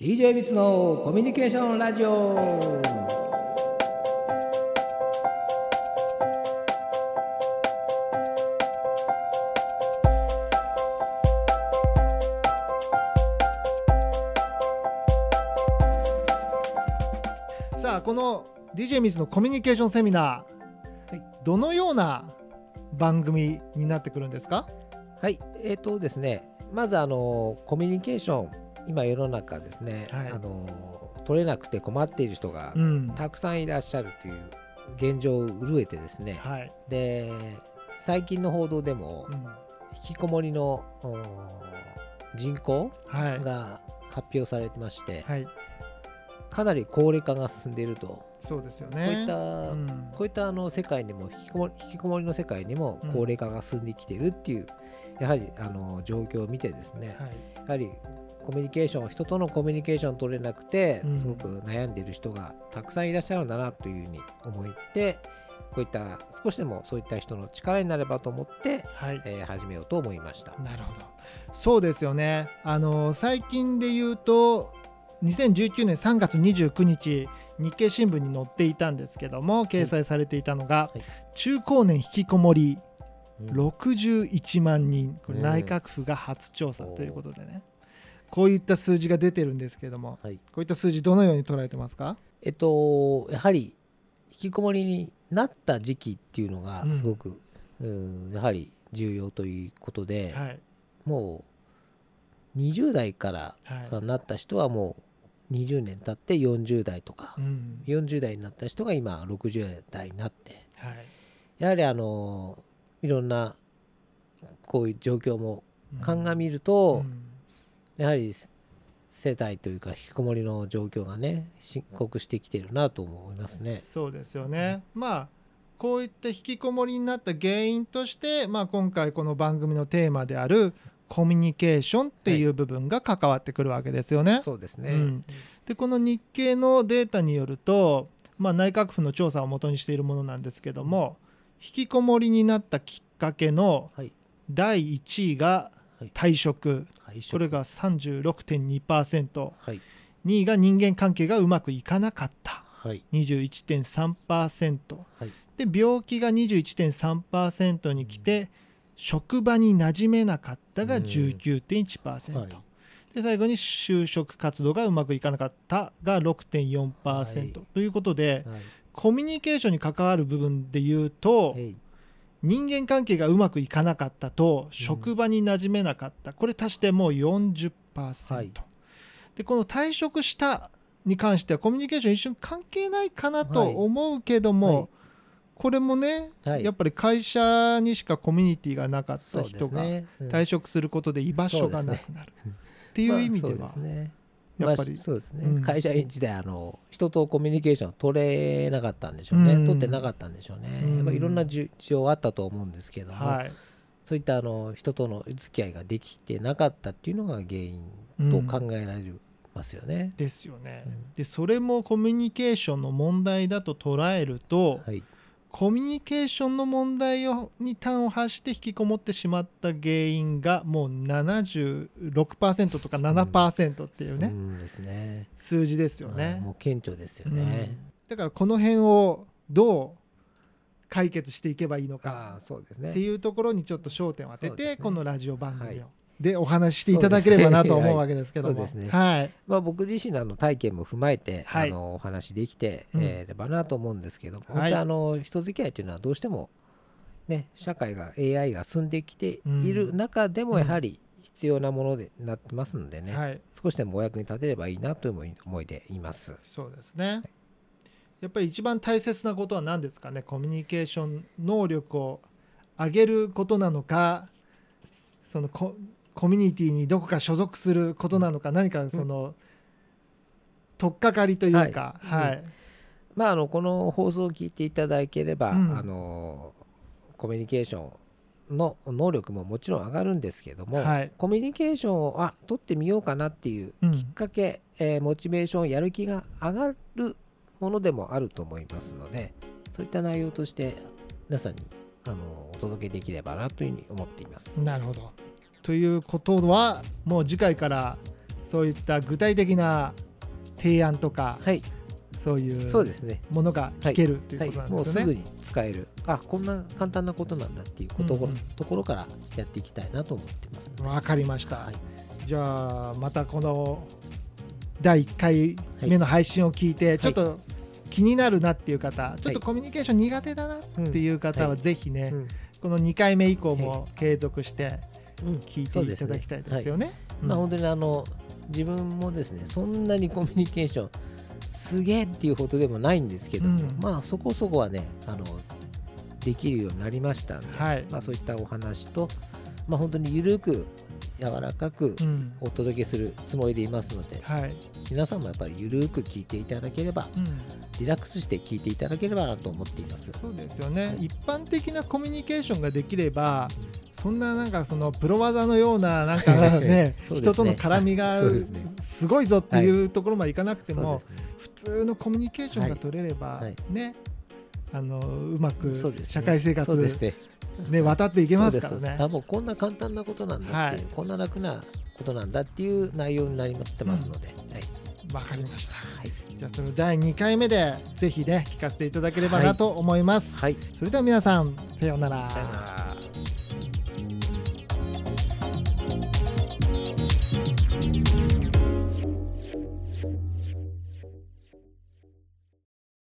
DJ ミツのコミュニケーションラジオ。さあこの DJ ミスのコミュニケーションセミナー、はい。どのような番組になってくるんですか？はい。えっ、とですねまずあのコミュニケーション今世の中ですね、はい。あの取れなくて困っている人がうん。たくさんいらっしゃるという現状を憂えてですね、はい、で最近の報道でもうん。引きこもりのうん人口はい。が発表されてまして、はい。かなり高齢化が進んでいると、そうですよこういねった、うん。こういったあの世界にも引きこもり引きこもりの世界にも高齢化が進んできているっていう、やはりあの状況を見てですね、はい。やはりコミュニケーション人とのコミュニケーション取れなくてうん。すごく悩んでいる人がたくさんいらっしゃるんだなというふうに思ってこういった少しでもそういった人の力になればと思って、はい。えー始めようと思いました。なるほど。そうですよね。あの最近で言うと2019年3月29日日経新聞に載っていたんですけども掲載されていたのが、はい。中高年引きこもりうん。61万人。これうん内閣府が初調査ということでね、こういった数字が出てるんですけどもはい。こういった数字どのように捉えてますか？えっと、やはり引きこもりになった時期っていうのがうん。すごく、うんやはり重要ということで、はい。もう20代からはい、なった人はもう20年経って40代とかう、ん。40代になった人が今60代になってはい。やはりあのいろんなこういう状況も鑑みると、うんやはり世帯というか引きこもりの状況がね深刻してきてるなと思いますね。そうですよね、まあこういった引きこもりになった原因として、まあ、今回この番組のテーマであるコミュニケーションっていう部分が関わってくるわけですよね。そうですね。うんでこの日経のデータによると、まあ、内閣府の調査をもとにしているものなんですけども引きこもりになったきっかけのはい。第1位がはい退職配色これが36.2%はい。2位が人間関係がうまくいかなかった。はい。21.3%、はい。で病気が21.3%に来て、職場に馴染めなかったがうん。19.1%、はい。で最後に就職活動がうまくいかなかったが6.4%、はい。ということではい。コミュニケーションに関わる部分で言うと、はい人間関係がうまくいかなかったと職場に馴染めなかった、これ足してもう40%、はい。でこの退職したに関してはコミュニケーション一瞬関係ないかなとはい。思うけども、はい。これもね、はい。やっぱり会社にしかコミュニティがなかった人が退職することで居場所がなくなる、っていう意味では、まあそうですね。やっぱり。まあそうですね、うん。会社員時代あの人とコミュニケーション取れなかったんでしょうね、うん。取ってなかったんでしょうね、うん。やっぱいろんな事情があったと思うんですけども、はい。そういったあの人との付き合いができてなかったっていうのが原因と考えられますよね。ですよね、うん。でそれもコミュニケーションの問題だと捉えると、はい、コミュニケーションの問題をに端を発して引きこもってしまった原因がもう76%とか7%っていうね、うんですね。数字ですよはいね、もう顕著ですようんね。だからこの辺をどう解決していけばいいのあか。っていうところにちょっと焦点を当てて、ねこのラジオ番組を、はいでお話ししていただければなと思うわけですけども。ね。はい。まあ、僕自身のあの体験も踏まえて、はい。あのお話できてうん。えればなと思うんですけども、はい。本当にあの人付き合いというのはどうしても、ね、社会が AI が進んできている中でもうん。やはり必要なものになってますのでね、はい。少しでもお役に立てればいいなという思いでいます。そうですね。やっぱり一番大切なことは何ですかね？コミュニケーション能力を上げることなのか、そのココミュニティにどこか所属することなのか、何かその、取っかかりというか、ははい。い、まあ、あのこの放送を聞いていただければ、うん。あのコミュニケーションの能力ももちろん上がるんですけども、はい。コミュニケーションをあ取ってみようかなっていううんきっかけ、えーモチベーションやる気が上がるものでもあると思いますのでそういった内容として皆さんにあのお届けできればなというふうに思っています。なるほど。ということはもう次回からそういった具体的な提案とかはい。そういうものが聞けるっていうはいことなんもうですよね。すぐに使える。あこんな簡単なことなんだっていうこと,、うんうん。ところからやっていきたいなと思ってますわかりました。はい。じゃあまたこの第1回目の配信を聞いて、ちょっと気になるなっていう方、ちょっとコミュニケーション苦手だなっていう方ははい。ぜひね、うん。この2回目以降も継続してうん聞いていただきたいですよね。まあ、うん。本当にあの自分もですねそんなにコミュニケーションすげえっていうほどでもないんですけども、うん。まあそこそこはねあのできるようになりましたんで、はい。まあ、そういったお話と、まあ、本当にゆるく柔らかくうん。お届けするつもりでいますので、はい。皆さんもやっぱりゆるく聞いていただければうんリラックスして聞いていただければなと思っています。そうですよね、はい。一般的なコミュニケーションができればそんななんかそのプロ技のようななんかね 人との絡みがすごいぞっていうところまでいかなくても、普通のコミュニケーションが取れれば、ね。あのうまく社会生活ですね。ね渡っていけますからね。あもうこんな簡単なことなんだっていう、はい。こんな楽なことなんだっていう内容になりまってますので、はい。わかりました。はいじゃあその第2回目でぜひね聞かせていただければなと思います、はい、それでは皆さんさようなら